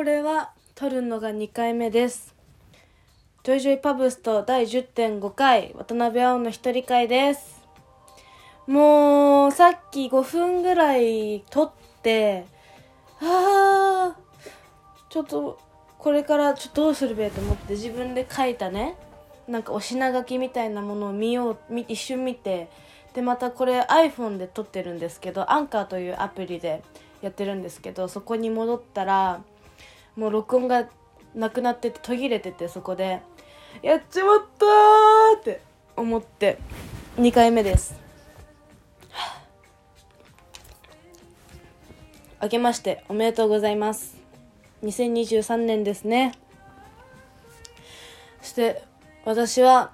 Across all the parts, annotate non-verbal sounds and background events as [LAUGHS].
これは撮るのが2回目です。ジョイジョイパブスト第10.5回渡辺青の一人会です。もうさっき5分ぐらい撮ってあーちょっとこれからちょっとどうするべと思って自分で書いたねなんかお品書きみたいなものを見よう一瞬見てでまたこれ iPhone で撮ってるんですけどアンカーというアプリでやってるんですけどそこに戻ったらもう録音がなくなってて途切れててそこでやっちまったって思って2回目です。明けましておめでとうございます。2023年ですね。そして私は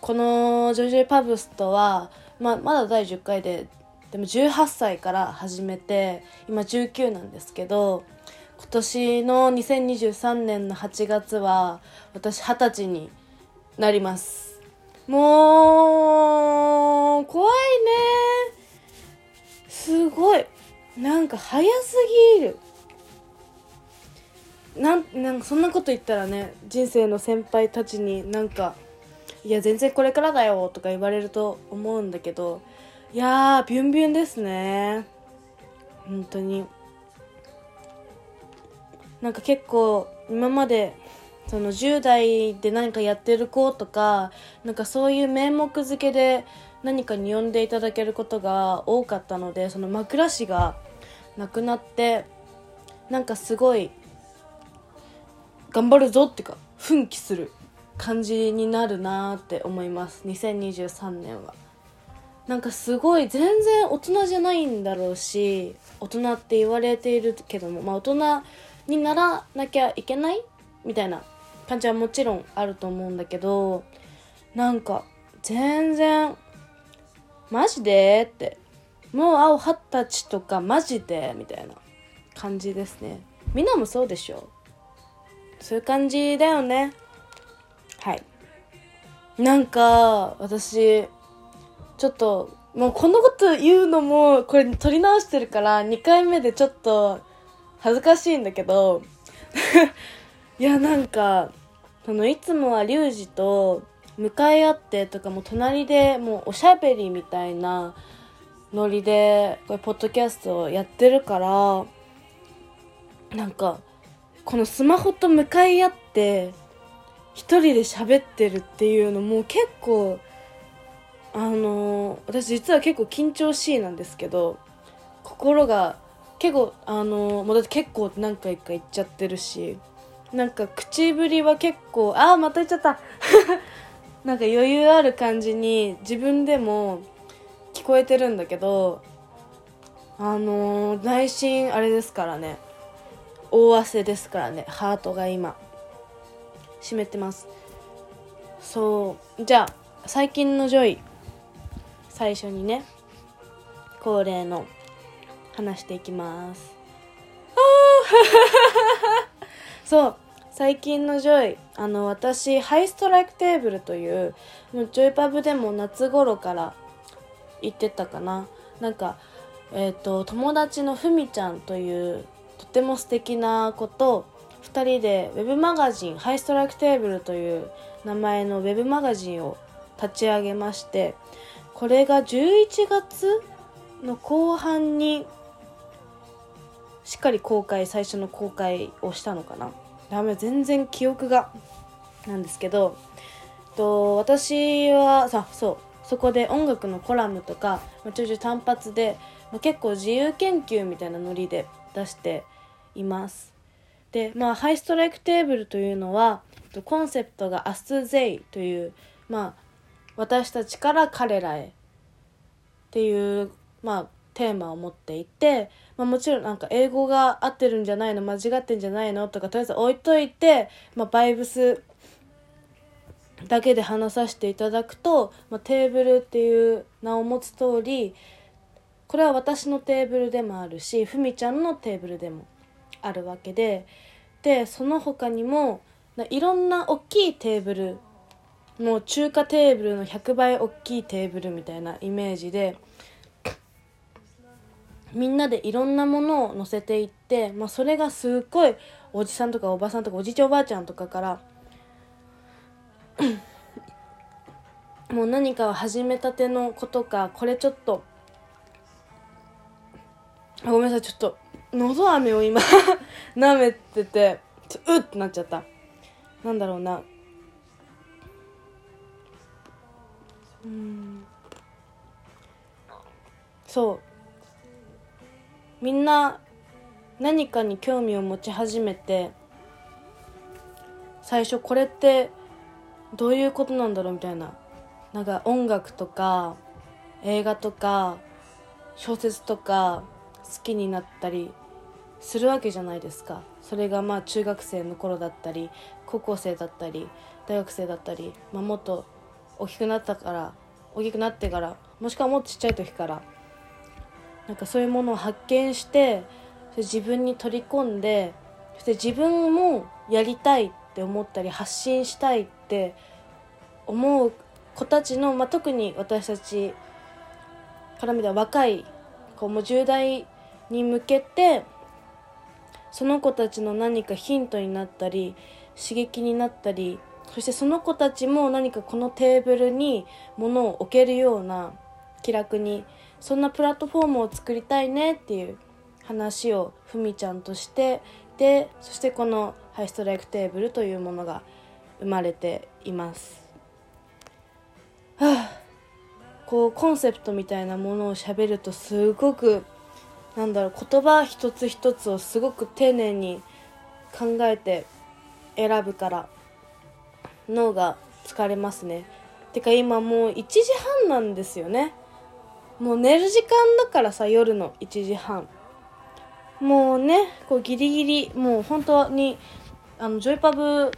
このジョジョパブストは、まあ、まだ第10回ででも18歳から始めて今19なんですけど今年の2023年の8月は私二十歳になります。もう怖いね。すごい。なんか早すぎる。なんなんかそんなこと言ったらね人生の先輩たちになんか「いや全然これからだよ」とか言われると思うんだけどいやービュンビュンですね。本当に。なんか結構今までその10代で何かやってる子とかなんかそういう名目付けで何かに呼んでいただけることが多かったのでその枕師がなくなってなんかすごい頑張るぞっていうか奮起する感じになるなーって思います。2023年は。なんかすごい全然大人じゃないんだろうし大人って言われているけどもまあ大人にならなきゃいけないみたいな感じはもちろんあると思うんだけどなんか全然マジでってもう青二十歳とかマジでみたいな感じですね。みんなもそうでしょ。そういう感じだよね。はい。なんか私ちょっともうこのこと言うのもこれ撮り直してるから2回目でちょっと恥ずかしいんだけど [LAUGHS] いやなんかそのいつもはリュウジと向かい合ってとかも隣でもうおしゃべりみたいなノリでこれポッドキャストをやってるからなんかこのスマホと向かい合って一人で喋ってるっていうのも結構あの、私実は結構緊張しいなんですけど心が結構あの、もうだって結構何回か言っちゃってるしなんか口ぶりは結構ああまた言っちゃった。[LAUGHS] なんか余裕ある感じに自分でも聞こえてるんだけどあのー、内心あれですからね。大汗ですからね。ハートが今。湿ってます。そう。じゃあ最近のジョイ。最初にね。恒例の。話していきます。[LAUGHS] そう。最近のジョイあの私ハイストライクテーブルというもうジョイパブでも夏頃から行ってたかな。なんかえっ、ー、と友達のふみちゃんというとても素敵な子と2人でウェブマガジンハイストライクテーブルという名前のウェブマガジンを立ち上げましてこれが11月の後半にしっかり公開最初の公開をしたのかな。ダメ全然記憶がなんですけどと私はさそうそこで音楽のコラムとかちょいちょい単発で、まあ、結構自由研究みたいなノリで出しています。でまあハイストライクテーブルというのはコンセプトが「Us They」というまあ私たちから彼らへっていうまあテーマを持っていて、まあ、もちろんなんか英語が合ってるんじゃないの間違ってんじゃないのとかとりあえず置いといて、まあ、バイブスだけで話させていただくと、まあ、テーブルっていう名を持つ通りこれは私のテーブルでもあるしふみちゃんのテーブルでもあるわけででその他にもいろんな大きいテーブルもう中華テーブルの100倍大きいテーブルみたいなイメージでみんなでいろんなものを乗せていって、まあ、それがすっごいおじさんとかおばさんとかおじいちゃんおばあちゃんとかから [COUGHS] もう何かを始めたての子とかこれちょっとごめんなさいちょっとのど飴を今 [LAUGHS] 舐めててちょうってなっちゃった。なんだろうな。うん。そう。みんな何かに興味を持ち始めて最初これってどういうことなんだろうみたいな。なんか音楽とか映画とか小説とか好きになったりするわけじゃないですか。それがまあ中学生の頃だったり高校生だったり大学生だったり、まあ、もっと大きくなったから大きくなってからもしくはもっとちっちゃい時からなんかそういうものを発見して自分に取り込んでそして自分もやりたいって思ったり発信したいって思う子たちの、まあ、特に私たちから見た若い子も10代に向けてその子たちの何かヒントになったり刺激になったりそしてその子たちも何かこのテーブルに物を置けるような気楽にそんなプラットフォームを作りたいねっていう話をふみちゃんとしてでそしてこのハイストライクテーブルというものが生まれています。はあ。こうコンセプトみたいなものをしゃべるとすごくなんだろう言葉一つ一つをすごく丁寧に考えて選ぶから脳が疲れますね。てか今もう1時半なんですよね。もう寝る時間だからさ夜の1時半。もうねこうギリギリもう本当にあのジョイパブ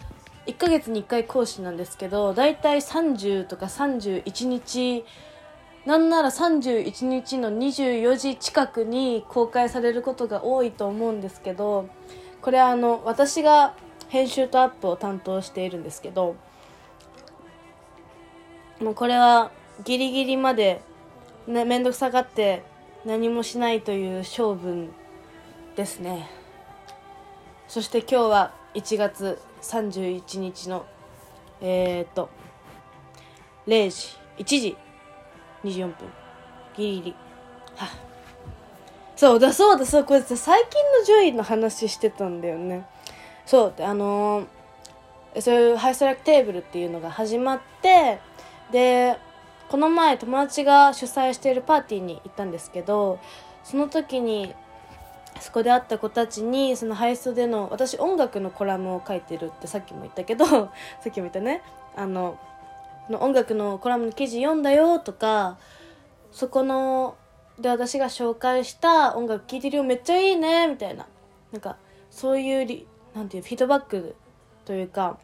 1ヶ月に1回講師なんですけどだいたい30とか31日なんなら31日の24時近くに公開されることが多いと思うんですけどこれはあの私が編集とアップを担当しているんですけどもうこれはギリギリまでね面倒くさがって何もしないという性分ですね。そして今日は1月31日のえー、っと0時1時24分ギリギリ。は。そうだそうだそうこれ最近の順位の話してたんだよね。そうあのー、そういうハイストライクテーブルっていうのが始まってでこの前友達が主催しているパーティーに行ったんですけどその時にそこで会った子たちにそのハイストでの私音楽のコラムを書いてるってさっきも言ったけど [LAUGHS] さっきも言ったね。あの音楽のコラムの記事読んだよとかそこので私が紹介した音楽聴いてるよめっちゃいいねみたいな。なんかそういうリなんていうフィードバックというか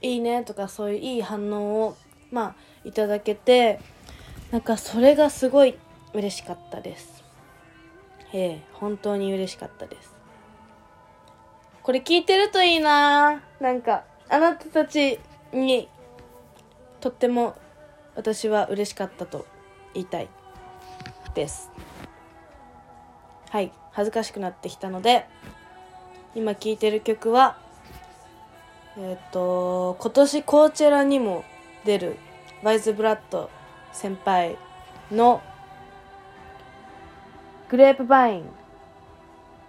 いいねとかそういういい反応をまあいただけてなんかそれがすごい嬉しかったです。ええ本当に嬉しかったです。これ聞いてるといいな。なんかあなたたちにとっても私は嬉しかったと言いたいです。はい恥ずかしくなってきたので今聴いてる曲はえっ、ー、と今年コーチェラにも出るワイズ・ブラッド先輩のグレープバイン。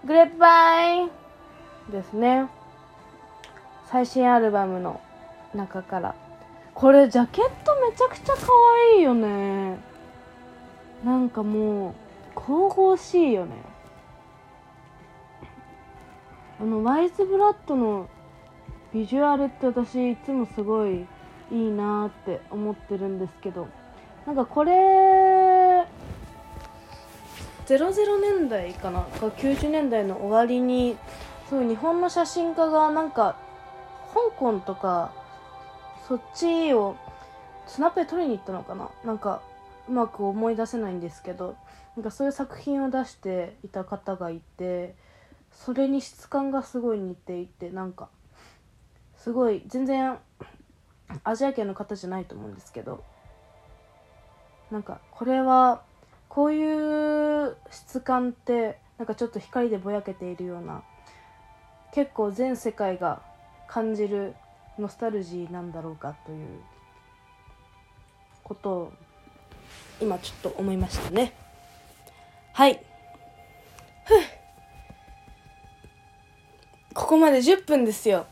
グレープバインですね。最新アルバムの中から。これジャケットめちゃくちゃ可愛いよね。なんかもう神々しいよね。あのワイズブラッドのビジュアルって私いつもすごいいいなって思ってるんですけどなんかこれ00年代かな？か90年代の終わりにそう日本の写真家がなんか香港とかそっちをスナップで撮りに行ったのかな？なんかうまく思い出せないんですけどなんかそういう作品を出していた方がいてそれに質感がすごい似ていてなんかすごい全然アジア系の方じゃないと思うんですけどなんかこれはこういう質感ってなんかちょっと光でぼやけているような結構全世界が感じるノスタルジーなんだろうかということを今ちょっと思いましたね。はい。ここまで10分ですよ。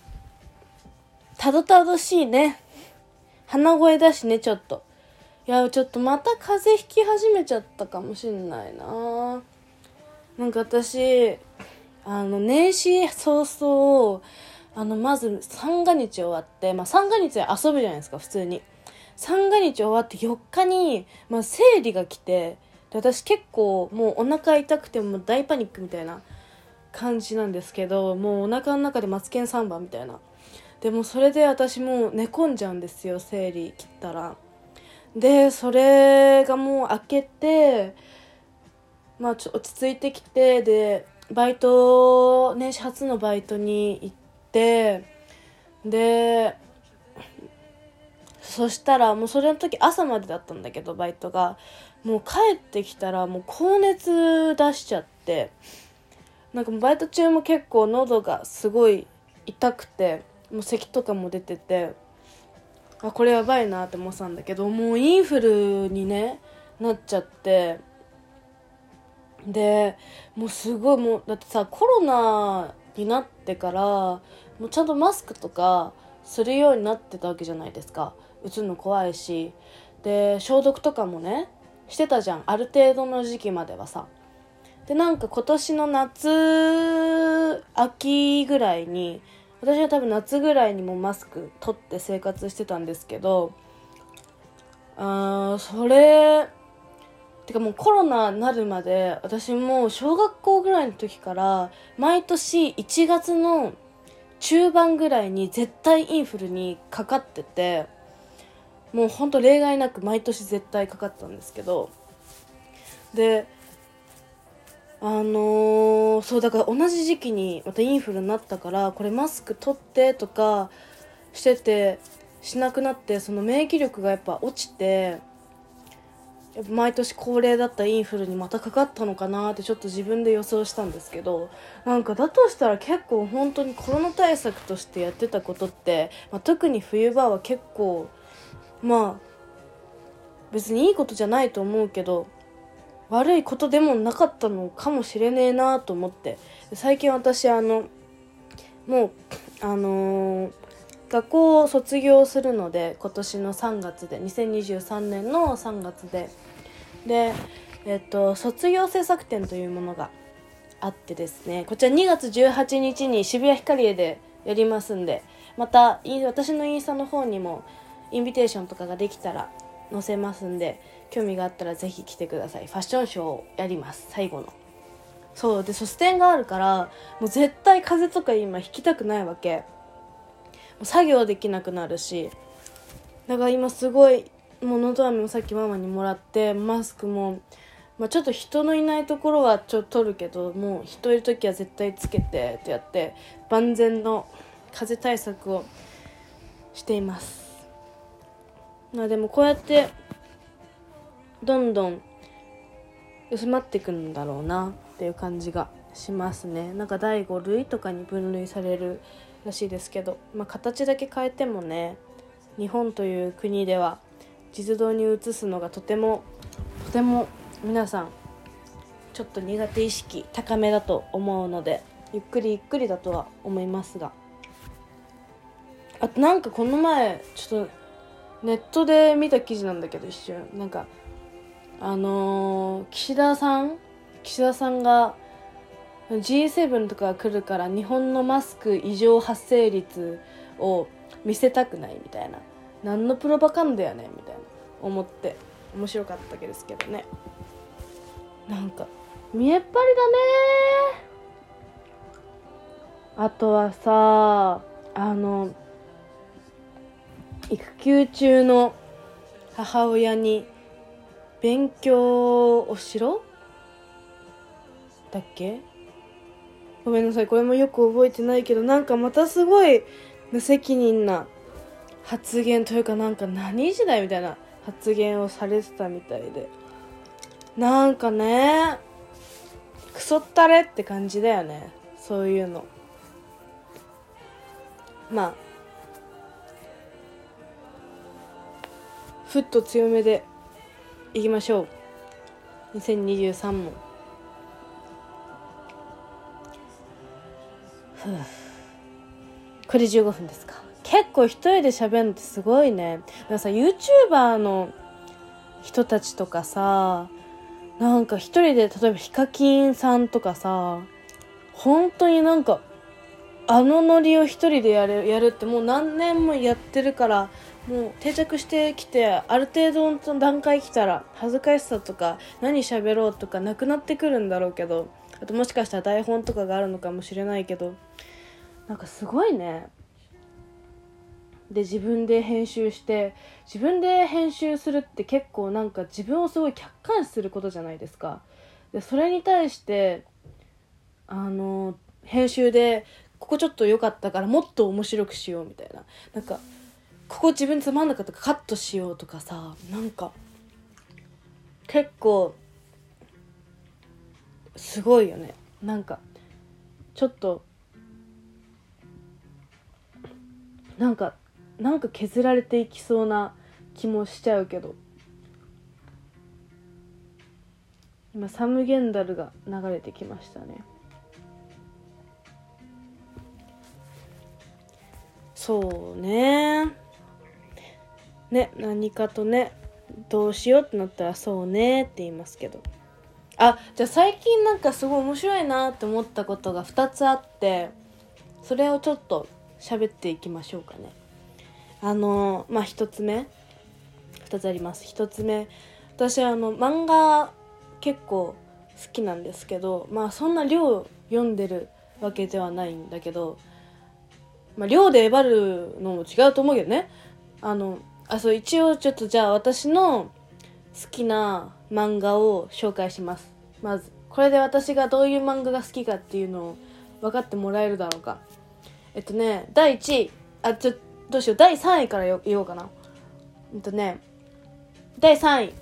たどたどしいね。鼻声だしねちょっと。いやちょっとまた風邪ひき始めちゃったかもしんないな。なんか私あの年始早々あのまず三が日終わってまあ三が日で遊ぶじゃないですか普通に。三が日終わって4日に、まあ、生理が来てで私結構もうお腹痛くても大パニックみたいな感じなんですけどもうお腹の中でマツケンサンバみたいな。でもそれで私もう寝込んじゃうんですよ生理切ったら。でそれがもう明けてまあちょ落ち着いてきてでバイト年始初のバイトに行ってでそしたらもうそれの時朝までだったんだけどバイトが。もう帰ってきたらもう高熱出しちゃって。なんかバイト中も結構喉がすごい痛くて。もう咳とかも出ててあこれやばいなって思ってたんだけどもうインフルにねなっちゃってでもうすごいもうだってさコロナになってからもうちゃんとマスクとかするようになってたわけじゃないですか。うつるの怖いし。で消毒とかもねしてたじゃん。ある程度の時期まではさ。でなんか今年の夏秋ぐらいに私は多分夏ぐらいにもマスク取って生活してたんですけどあーそれてかもうコロナになるまで私も小学校ぐらいの時から毎年1月の中盤ぐらいに絶対インフルにかかっててもうほんと例外なく毎年絶対かかったんですけどであのーそうだから同じ時期にまたインフルになったからこれマスク取ってとかしててしなくなってその免疫力がやっぱ落ちて毎年恒例だったインフルにまたかかったのかなってちょっと自分で予想したんですけどなんかだとしたら結構本当にコロナ対策としてやってたことって、まあ、特に冬場は結構まあ別にいいことじゃないと思うけど悪いことでもなかったのかもしれねえなと思って。最近私あのもうあのー学校を卒業するので今年の3月で2023年の3月で。でえっと卒業制作展というものがあってですねこちら2月18日に渋谷ヒカリエでやりますんでまた私のインスタの方にもインビテーションとかができたら載せますんで興味があったらぜひ来てください。ファッションショーをやります。最後の。そうで卒展があるからもう絶対風邪とか今引きたくないわけ。もう作業できなくなるし。だから今すごいもうのど飴もさっきママにもらってマスクも、まあ、ちょっと人のいないところはちょっと取るけどもう人いる時は絶対つけてってやって万全の風対策をしています。まあでもこうやってどんどん薄まっていくんだろうなっていう感じがしますね。なんか第5類とかに分類されるらしいですけど、まあ、形だけ変えてもね日本という国では実動に移すのがとてもとても皆さんちょっと苦手意識高めだと思うのでゆっくりゆっくりだとは思いますが。あとなんかこの前ちょっとネットで見た記事なんだけど一瞬。なんかあのー岸田さん岸田さんが G7 とか来るから日本のマスク異常発生率を見せたくないみたいな何のプロパガンダやねんみたいな思って面白かったわけですけどね。なんか見えっ張りだね。あとはさあの育休中の母親に勉強をしろ？だっけ？ごめんなさい。これもよく覚えてないけどなんかまたすごい無責任な発言というかなんか何時代みたいな発言をされてたみたいで。なんかねクソったれって感じだよね。そういうの。まあ。ふっと強めで。いきましょう。2023もふう。これ15分ですか。結構一人で喋るのってすごいね。だかさ YouTuber の人たちとかさなんか一人で例えばヒカキンさんとかさ本当になんかあのノリを一人でやるやるってもう何年もやってるからもう定着してきてある程度の段階来たら恥ずかしさとか何喋ろうとかなくなってくるんだろうけどあともしかしたら台本とかがあるのかもしれないけどなんかすごいね。で自分で編集して自分で編集するって結構なんか自分をすごい客観視することじゃないですか。でそれに対してあの編集でここちょっと良かったからもっと面白くしようみたいな。なんかここ自分つまんなかったからカットしようとかさなんか結構すごいよね。なんかちょっとなんかなんか削られていきそうな気もしちゃうけど。今サムゲンダルが流れてきましたね。そうね。ね何かとねどうしようってなったらそうねって言いますけど。あじゃあ最近なんかすごい面白いなって思ったことが2つあってそれをちょっと喋っていきましょうかね。あのまあ1つ目。2つあります。1つ目。私あの漫画結構好きなんですけどまあそんな量読んでるわけではないんだけどまあ量で粘るのも違うと思うけどね。あのあそう一応ちょっとじゃあ私の好きな漫画を紹介します。まずこれで私がどういう漫画が好きかっていうのを分かってもらえるだろうか。えっとね第1位あちょどうしよう。第3位から言おうかな。えっとね第3位。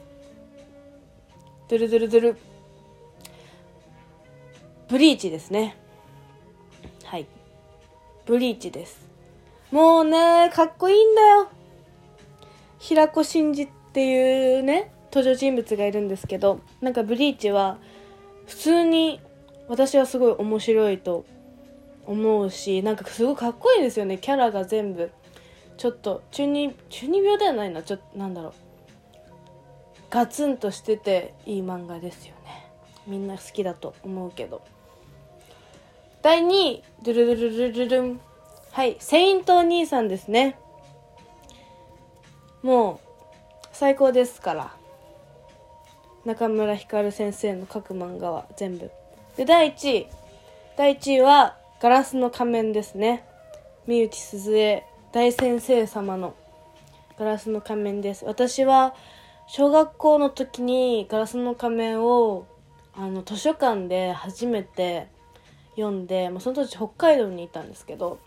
ドゥルドゥルドゥル。ブリーチですね。ブリーチです。もうねかっこいいんだよ。平子真司っていうね登場人物がいるんですけどなんかブリーチは普通に私はすごい面白いと思うしなんかすごいかっこいいですよね。キャラが全部。ちょっと中二中二病ではないな。ちょっとなんだろう。ガツンとしてていい漫画ですよね。みんな好きだと思うけど。第2位ドゥルルルルルルン。はいセイントお兄さんですね。もう最高ですから。中村光先生の書く漫画は全部。で第1位第1位は「ガラスの仮面」ですね。三内鈴江大先生様の「ガラスの仮面」です。私は小学校の時に「ガラスの仮面を」あの図書館で初めて読んで、まあ、その時北海道にいたんですけど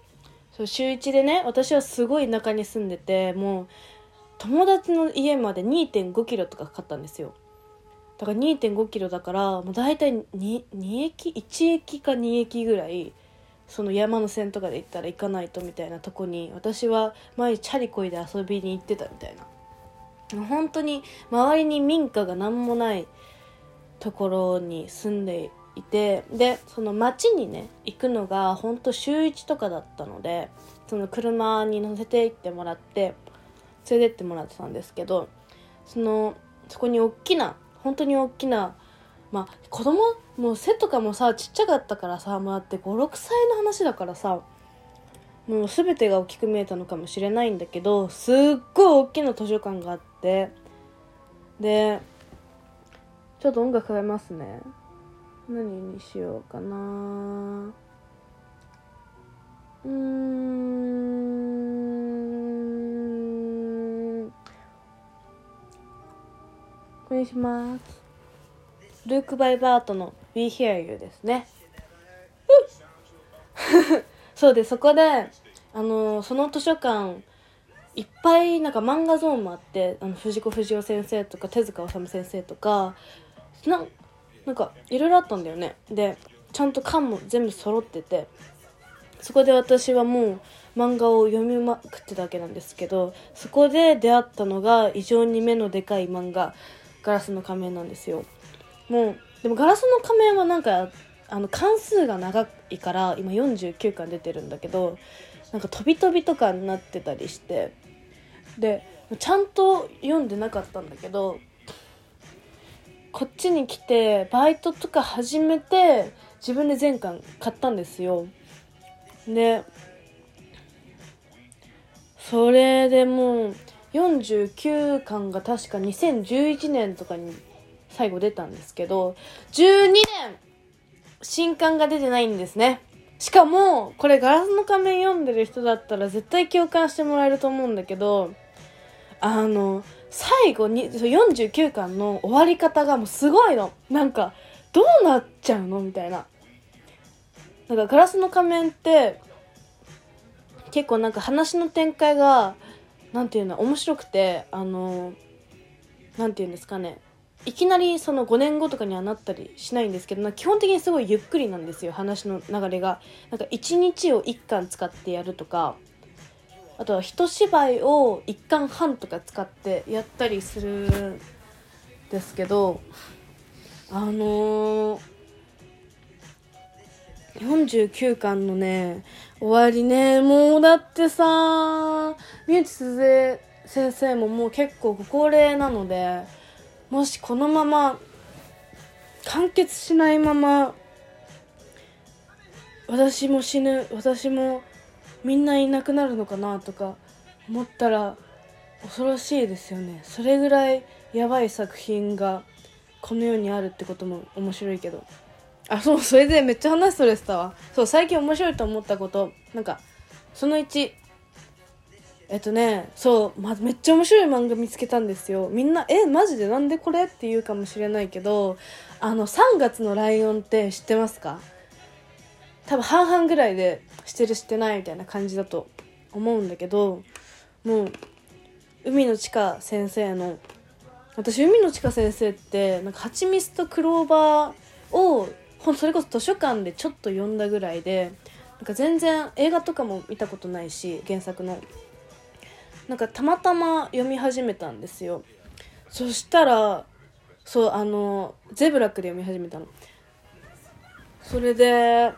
そう週1でね私はすごい田舎に住んでてもう友達の家まで2 5キロとかかかったんですよ。だから2 5キロだからもう大体 2, 2駅1駅か2駅ぐらいその山の線とかで行ったら行かないとみたいなとこに私は毎日チャリこいで遊びに行ってたみたいな。本当に周りに民家が何もないところに住んでいてでその町にね行くのが本当週1とかだったのでその車に乗せて行ってもらって連れてってもらってたんですけどそのそこに大きな本当に大きなまあ子供もう背とかもさちっちゃかったからさもうだって56歳の話だからさもう全てが大きく見えたのかもしれないんだけどすっごい大きな図書館があってでちょっと音楽変えますね。何にしようかな。うーん。これにします。ルーク・バイ・バートの「Be Here You」ですね。[LAUGHS] そうでそこであのその図書館いっぱいなんか漫画ゾーンもあってあの藤子不二雄先生とか手塚治虫先生とかななんかいろいろあったんだよね。でちゃんと缶も全部揃っててそこで私はもう漫画を読みまくってたわけなんですけどそこで出会ったのが異常に目のでかい漫画「ガラスの仮面」なんですよ。もうでも「ガラスの仮面」はなんかあの関数が長いから今49巻出てるんだけどなんか飛び飛びとかになってたりしてでちゃんと読んでなかったんだけどこっちに来てバイトとか始めて自分で全巻買ったんですよ。でそれでもう49巻が確か2011年とかに最後出たんですけど12年新刊が出てないんですね。しかもこれガラスの仮面読んでる人だったら絶対共感してもらえると思うんだけどあの最後に49巻の終わり方がもうすごいの。なんかどうなっちゃうのみたいな。なんかガラスの仮面って結構なんか話の展開が何て言うの面白くてあの何て言うんですかね。いきなりその5年後とかにはなったりしないんですけど基本的にすごいゆっくりなんですよ話の流れが。なんか1日を1巻使ってやるとか。あとは一芝居を1巻半とか使ってやったりするんですけどあのー、49巻のね終わりねもうだってさ宮内すずえ先生ももう結構ご高齢なのでもしこのまま完結しないまま私も死ぬ私もみんないなくなるのかなとか思ったら恐ろしいですよね。それぐらいやばい作品がこの世にあるってことも面白いけど。あそうそれでめっちゃ話それてたわ。そう最近面白いと思ったこと。なんかその1えっとねそう、ま、めっちゃ面白い漫画見つけたんですよ。みんなえマジでなんでこれって言うかもしれないけどあの3月のライオンって知ってますか？多分半々ぐらいでしてるしてないみたいな感じだと思うんだけどもう海野千佳先生の私海野千佳先生ってなんか「ちみつとクローバー」をそれこそ図書館でちょっと読んだぐらいでなんか全然映画とかも見たことないし原作の。なんかたまたま読み始めたんですよ。そしたらそうあのゼブラックで読み始めたの。それで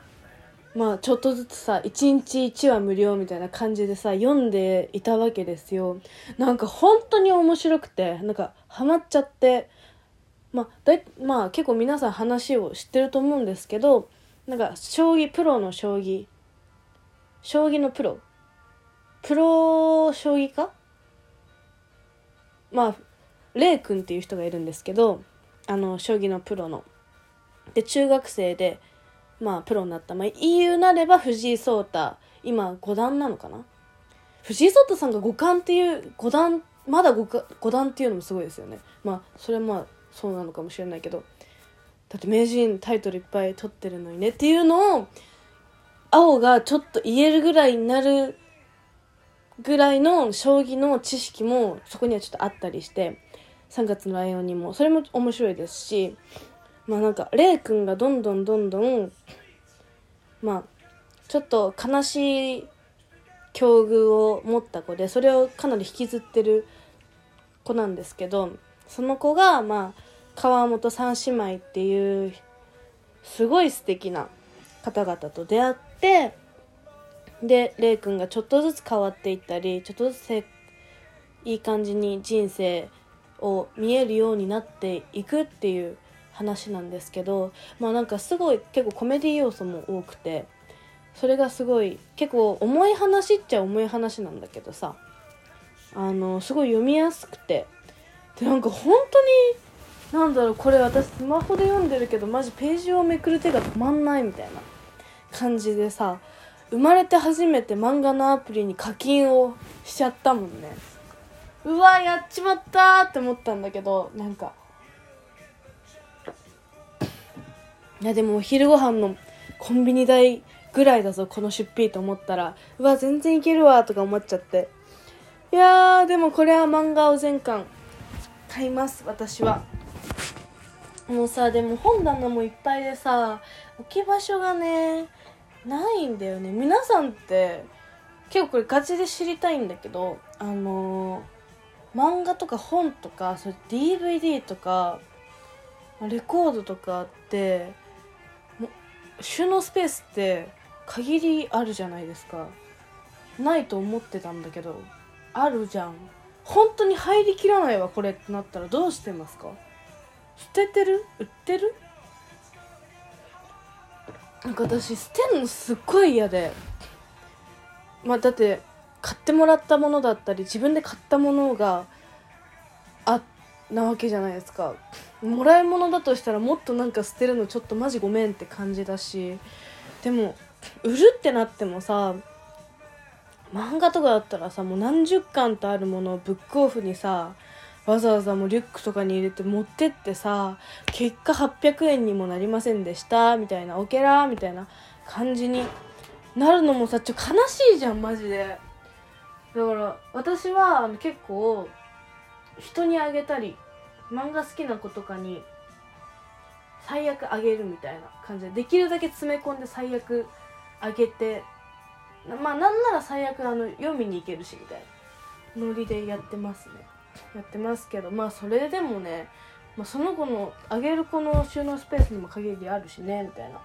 まあちょっとずつさ1日1話無料みたいな感じでさ読んでいたわけですよなんか本当に面白くてなんかハマっちゃってまあだいまあ結構皆さん話を知ってると思うんですけどなんか将棋プロの将棋将棋のプロプロ将棋家まあレイ君っていう人がいるんですけどあの将棋のプロの。で中学生でまあプロになった、まあ、言うなれば藤井聡太今五段なのかな？藤井聡太さんが五冠っていう五段まだ五五段っていうのもすごいですよね。まあそれはまあそうなのかもしれないけど。だって名人タイトルいっぱい取ってるのにねっていうのを青がちょっと言えるぐらいになるぐらいの将棋の知識もそこにはちょっとあったりして3月のライオンにも。それも面白いですしまあなんかレイ君がどんどんどんどんまあちょっと悲しい境遇を持った子でそれをかなり引きずってる子なんですけどその子がまあ川本三姉妹っていうすごい素敵な方々と出会ってでレイ君がちょっとずつ変わっていったりちょっとずついい感じに人生を見えるようになっていくっていう話なんですけどまあなんかすごい結構コメディ要素も多くてそれがすごい結構重い話っちゃ重い話なんだけどさあのすごい読みやすくてでなんか本当になんだろうこれ私スマホで読んでるけどマジページをめくる手が止まんないみたいな感じでさ生まれて初めて漫画のアプリに課金をしちゃったもんね。うわやっちまったって思ったんだけどなんかいやでもお昼ご飯のコンビニ代ぐらいだぞこの出費と思ったら。うわ全然いけるわとか思っちゃって。いやーでもこれは漫画を全巻。買います私は。もうさでも本棚もいっぱいでさ置き場所がねないんだよね。皆さんって結構これガチで知りたいんだけどあのー、漫画とか本とかそれ DVD とかレコードとかって収納スペースって限りあるじゃないですか。ないと思ってたんだけどあるじゃん。本当に入りきらないわこれってなったらどうしてますか？捨ててる？売ってる？なんか私捨てるのすっごい嫌で。まあだって買ってもらったものだったり自分で買ったものがあなわけじゃないですか。もらい物だとしたらもっとなんか捨てるのちょっとマジごめんって感じだしでも売るってなってもさ漫画とかだったらさもう何十巻とあるものをブックオフにさわざわざもうリュックとかに入れて持ってってさ結果800円にもなりませんでしたみたいなオケラーみたいな感じになるのもさちょっと悲しいじゃんマジで。だから私は結構人にあげたり漫画好きな子とかに最悪あげるみたいな感じでできるだけ詰め込んで最悪あげてまあなんなら最悪あの読みに行けるしみたいなノリでやってますね。やってますけどまあそれでもね、まあ、その子のあげる子の収納スペースにも限りあるしねみたいな。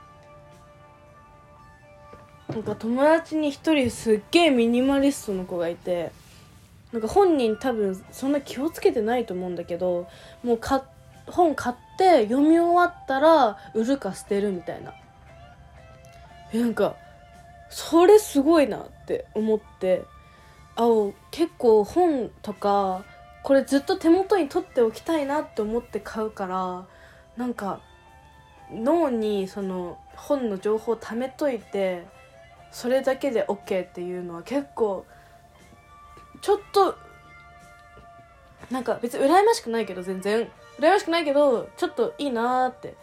なんか友達に一人すっげえミニマリストの子がいてなんか本人多分そんな気をつけてないと思うんだけどもうか本買って読み終わったら売るか捨てるみたいな。えなんかそれすごいなって思って。あ結構本とかこれずっと手元に取っておきたいなって思って買うからなんか脳にその本の情報を貯めといてそれだけで OK っていうのは結構ちょっとなんか別に羨ましくないけど全然。羨ましくないけどちょっといいなーって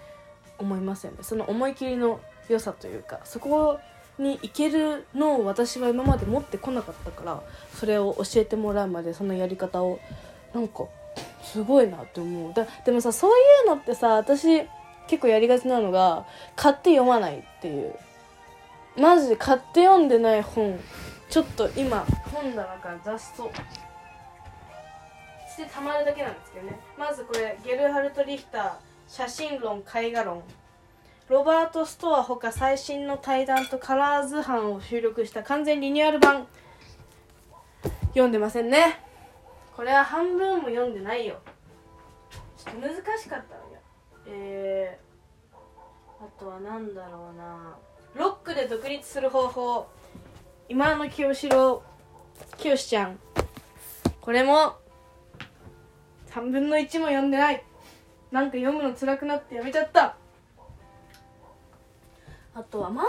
思いますよね。その思い切りの良さというかそこに行けるのを私は今まで持ってこなかったからそれを教えてもらうまでそのやり方を。なんかすごいなって思う。だでもさそういうのってさ私結構やりがちなのが買って読まないっていう。マジで買って読んでない本ちょっと今本棚から雑草。してたまるだけなんですけどね。まずこれゲルハルト・リヒター写真論絵画論。ロバート・ストアほか最新の対談とカラー図版を収録した完全リニューアル版。読んでませんね。これは半分も読んでないよ。ちょっと難しかったのよ。えー、あとは何だろうな。ロックで独立する方法。忌野清志郎清志ちゃん。これも3分の1も読んでない。なんか読むの辛くなってやめちゃった。あとは漫画は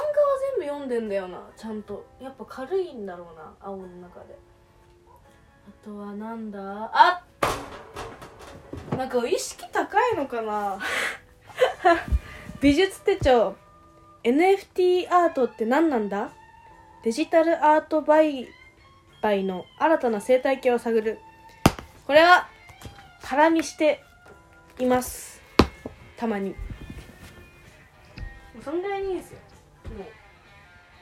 全部読んでんだよなちゃんと。やっぱ軽いんだろうな青の中で。あとはなんだ？あなんか意識高いのかな。[LAUGHS] 美術手帳。NFT アートって何なんだ？デジタルアート売買の新たな生態系を探る。これは空にしています。たまに。もうそんぐらいにいいですよ。もう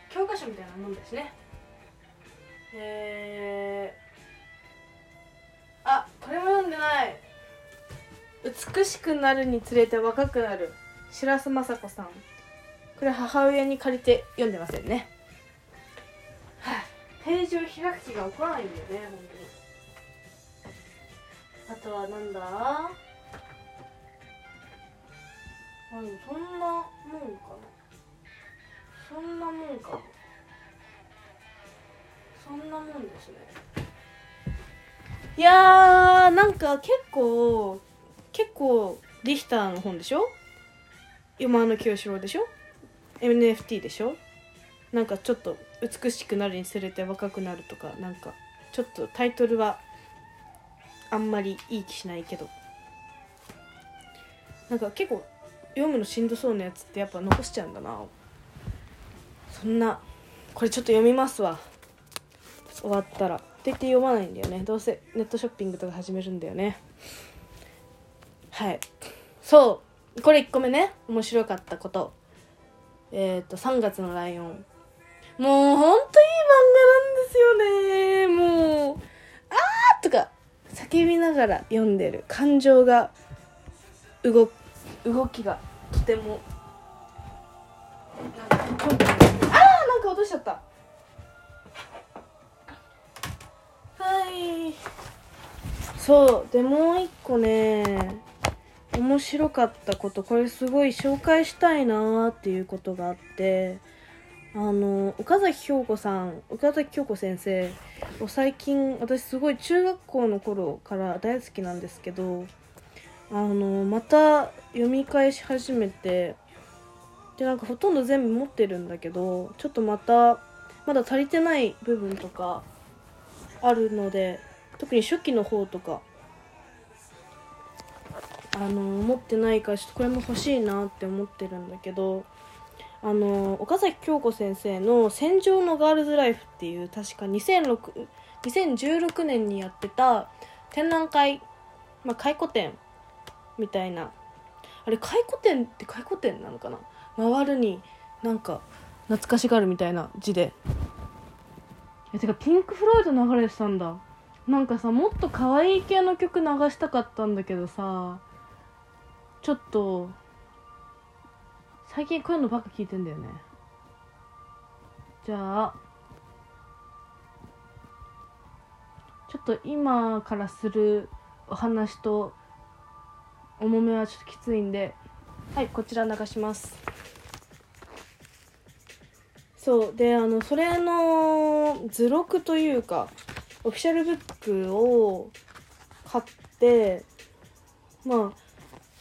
教科書みたいなもんですね。えー、あこれも読んでない。美しくなるにつれて若くなる。白洲雅子さん。これ母親に借りて読んでませんね。ページを開く気が起こらないんだよね本当にあとはなんだあそんなもんかなそんなもんかそんなもんですねいやーなんか結構結構リヒターの本でしょ山の清志郎でしょ NFT でしょなんかちょっと美しくなるにつれて若くなるとかなんかちょっとタイトルはあんまりいい気しないけど。なんか結構読むのしんどそうなやつってやっぱ残しちゃうんだな。そんなこれちょっと読みますわ。終わったら。って言って読まないんだよね。どうせネットショッピングとか始めるんだよね。はい。そう。これ1個目ね。面白かったこと。えっ、ー、と3月のライオン。もうほんといい漫画なんですよねもう「あー!」とか叫びながら読んでる感情が動動きがとてもなんかあーなんか落としちゃったはいそうでもう一個ね面白かったことこれすごい紹介したいなーっていうことがあってあの岡崎京子さん岡崎京子先生を最近私すごい中学校の頃から大好きなんですけどあのまた読み返し始めてでなんかほとんど全部持ってるんだけどちょっとまたまだ足りてない部分とかあるので特に初期の方とかあの持ってないからちょっとこれも欲しいなって思ってるんだけどあの岡崎京子先生の「戦場のガールズライフ」っていう確か2006 2016年にやってた展覧会、まあ、回顧展みたいな。あれ回顧展って回顧展なのかな？回るになんか懐かしがるみたいな字で。えてかピンク・フロイド流れてたんだ。なんかさもっと可愛い系の曲流したかったんだけどさちょっと最近こういうのばっか聞いてんだよね。じゃあちょっと今からするお話と重めはちょっときついんではいこちら流します。そうであのそれの図録というかオフィシャルブックを買ってまあ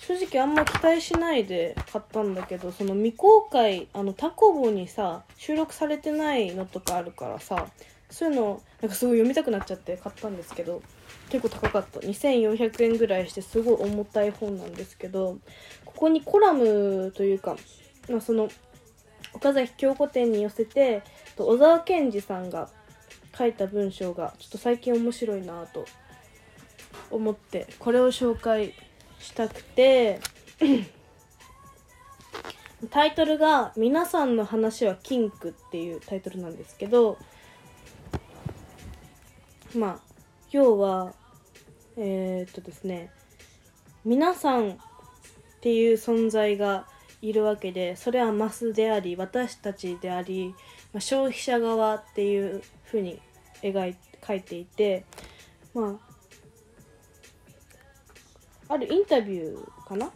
正直あんま期待しないで買ったんだけどその未公開あのタコボにさ収録されてないのとかあるからさそういうのなんかすごい読みたくなっちゃって買ったんですけど結構高かった。2400円ぐらいしてすごい重たい本なんですけどここにコラムというか、まあ、その岡崎京子店に寄せて小沢健二さんが書いた文章がちょっと最近面白いなと思ってこれを紹介したくて。[CLEARS THROAT] タイトルが「皆さんの話はキンク」っていうタイトルなんですけどまあ要はえー、っとですね皆さんっていう存在がいるわけでそれはマスであり私たちであり、まあ、消費者側っていうふうに描い書いていてまああるインタビューかな？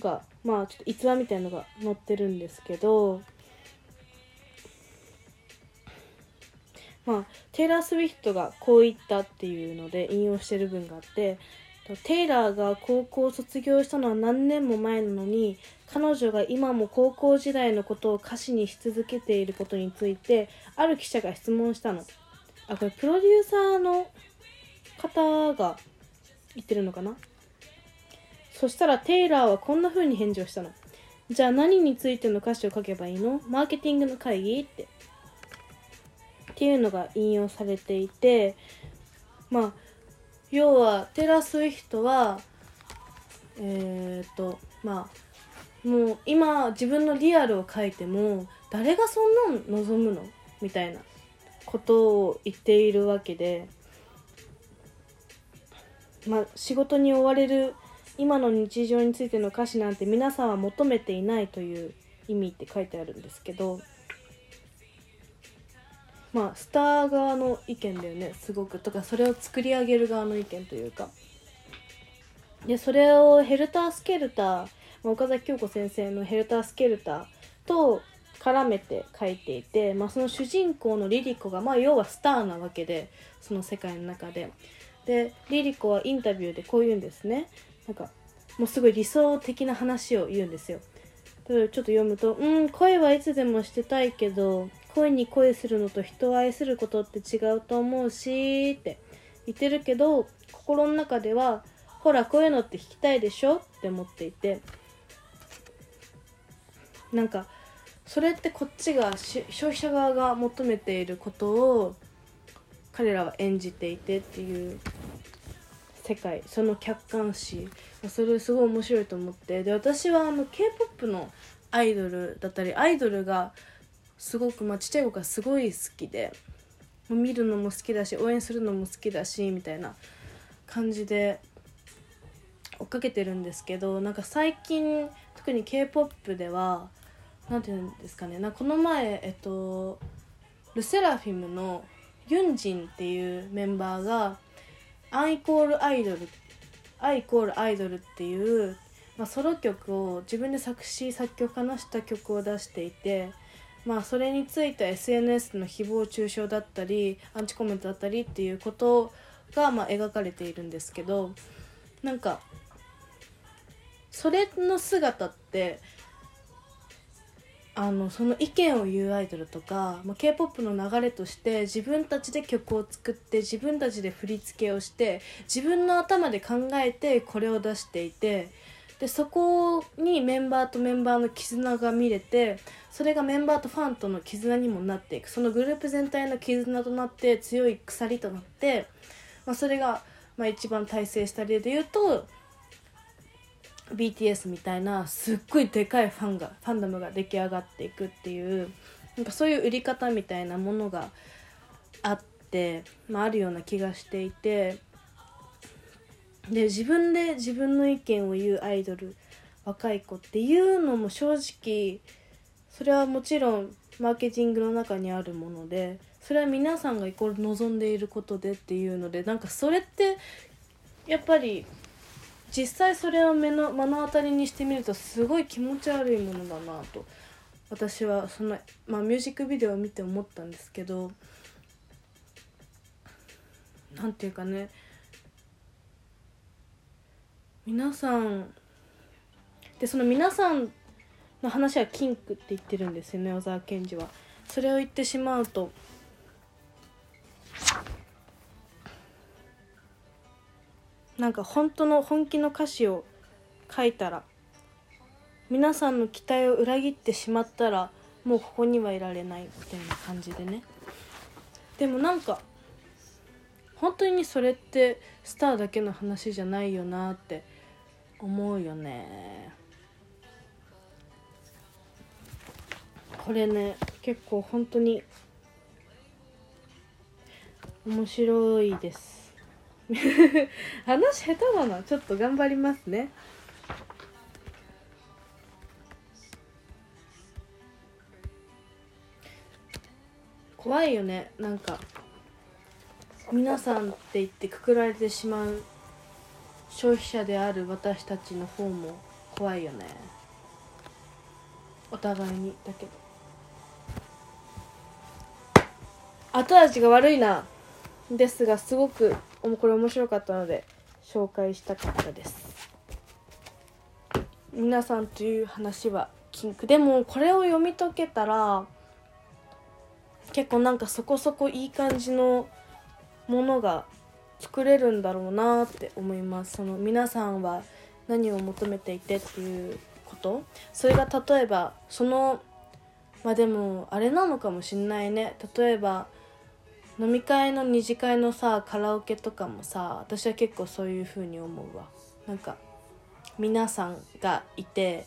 がまあちょっと逸話みたいのが載ってるんですけどまあテイラー・スウィフトがこう言ったっていうので引用してる文があってテイラーが高校を卒業したのは何年も前なのに彼女が今も高校時代のことを歌詞にし続けていることについてある記者が質問したの。あこれプロデューサーの方が言ってるのかな？そしたらテイラーはこんな風に返事をしたの。じゃあ何についての歌詞を書けばいいの？マーケティングの会議って。っていうのが引用されていて、まあ、要はテラスウィフトは、えっ、と、まあ、もう今自分のリアルを書いても誰がそんなん望むの？みたいなことを言っているわけで、まあ、仕事に追われる今の日常についての歌詞なんて皆さんは求めていないという意味って書いてあるんですけどまあスター側の意見だよねすごく。とかそれを作り上げる側の意見というか。でそれをヘルタースケルター岡崎京子先生のヘルタースケルターと絡めて書いていて、まあ、その主人公のリリコが、まあ、要はスターなわけでその世界の中で。でリリコはインタビューでこう言うんですね。なんかもうすごい理想的な話を言うんですよ例えばちょっと読むと「うん恋はいつでもしてたいけど恋に恋するのと人を愛することって違うと思うし」って言ってるけど心の中では「ほらこういうのって弾きたいでしょ?」って思っていてなんかそれってこっちが消費者側が求めていることを彼らは演じていてっていう世界その客観視。それすごい面白いと思って。で私はあの k p o p のアイドルだったりアイドルがすごく、まあ、ちっちゃい子がすごい好きで、見るのも好きだし応援するのも好きだしみたいな感じで追っかけてるんですけどなんか最近特に k p o p では何て言うんですかねなこの前えっとルセラフィムのユンジンっていうメンバーが「アイコールアイドル」「アイコールアイドル」っていう、まあ、ソロ曲を自分で作詞作曲家のした曲を出していて。まあ、それについて SNS の誹謗中傷だったりアンチコメントだったりっていうことがまあ描かれているんですけどなんかそれの姿ってあのその意見を言うアイドルとか、まあ、k p o p の流れとして自分たちで曲を作って自分たちで振り付けをして自分の頭で考えてこれを出していてでそこにメンバーとメンバーの絆が見れてそれがメンバーとファンとの絆にもなっていく。そのグループ全体の絆となって強い鎖となって、まあ、それが、まあ、一番大成した例で言うと BTS みたいなすっごいでかいファンがファンダムが出来上がっていくっていうなんかそういう売り方みたいなものがあって、まあ、あるような気がしていてで自分で自分の意見を言うアイドル若い子っていうのも正直それはもちろんマーケティングの中にあるものでそれは皆さんがイコール望んでいることでっていうのでなんかそれってやっぱり実際それを目の目の当たりにしてみるとすごい気持ち悪いものだなと私はその、まあ、ミュージックビデオを見て思ったんですけど何て言うかね皆さんでその皆さんの話はキンクって言ってるんですよね小沢健二は。それを言ってしまうとなんか本当の本気の歌詞を書いたら皆さんの期待を裏切ってしまったらもうここにはいられないみたいな感じでね。でもなんか本当にそれってスターだけの話じゃないよなって思うよね。これね結構本当に面白いです。話下手だな。ちょっと頑張りますね。怖いよね。なんか皆さんって言ってくくられてしまう消費者である私たちの方も怖いよね。お互いに。だけど。後味が悪いな。ですがすごくこれ面白かったので紹介したかったです。皆さんという話はキンクでもこれを読み解けたら結構なんかそこそこいい感じのものが作れるんだろうなって思います。その皆さんは何を求めていてっていうこと。それが例えばそのまあでもあれなのかもしんないね。例えば飲み会の二次会のさカラオケとかもさ私は結構そういう風に思うわ。なんか皆さんがいて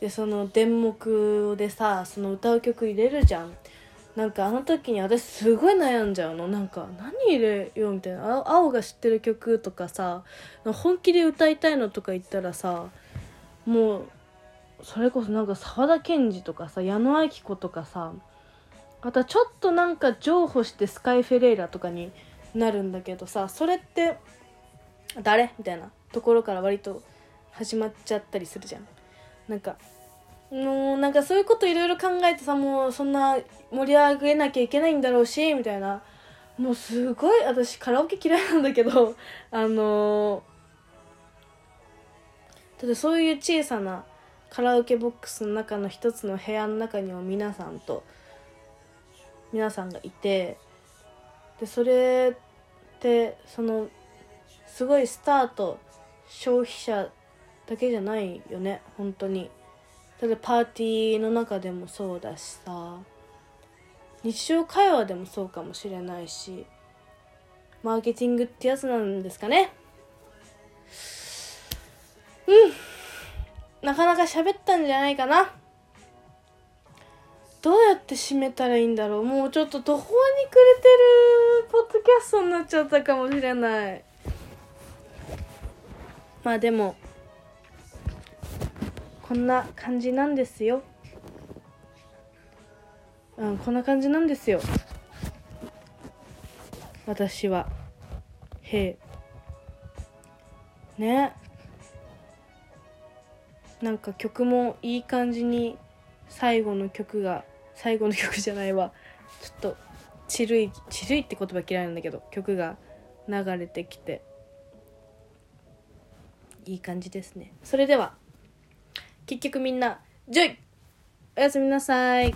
でその電目でさその歌う曲入れるじゃん。なんかあの時に私すごい悩んじゃうの。なんか何入れようみたいな。青が知ってる曲とかさ本気で歌いたいのとか言ったらさもうそれこそなんか沢田研二とかさ矢野顕子とかさまたちょっとなんか譲歩してスカイ・フェレイラとかになるんだけどさそれって誰みたいなところから割と始まっちゃったりするじゃん。なんかもうなんかそういうこといろいろ考えてさもうそんな盛り上げなきゃいけないんだろうしみたいな。もうすごい私カラオケ嫌いなんだけど [LAUGHS] あのー、だそういう小さなカラオケボックスの中の一つの部屋の中にも皆さんと皆さんがいてでそれってそのすごいスタート消費者だけじゃないよね本当に。例えばパーティーの中でもそうだしさ日常会話でもそうかもしれないしマーケティングってやつなんですかね。うん。なかなか喋ったんじゃないかな。どうやって締めたらいいんだろう。もうちょっと途方に暮れてるポッドキャストになっちゃったかもしれない。まあでもこんな感じなんですよ。うんこんな感じなんですよ。私は。へえ。ね。なんか曲もいい感じに最後の曲が最後の曲じゃないわ。ちょっとちるいちるいって言葉嫌いなんだけど曲が流れてきて。いい感じですね。それでは結局みんなジョイ！おやすみなさい。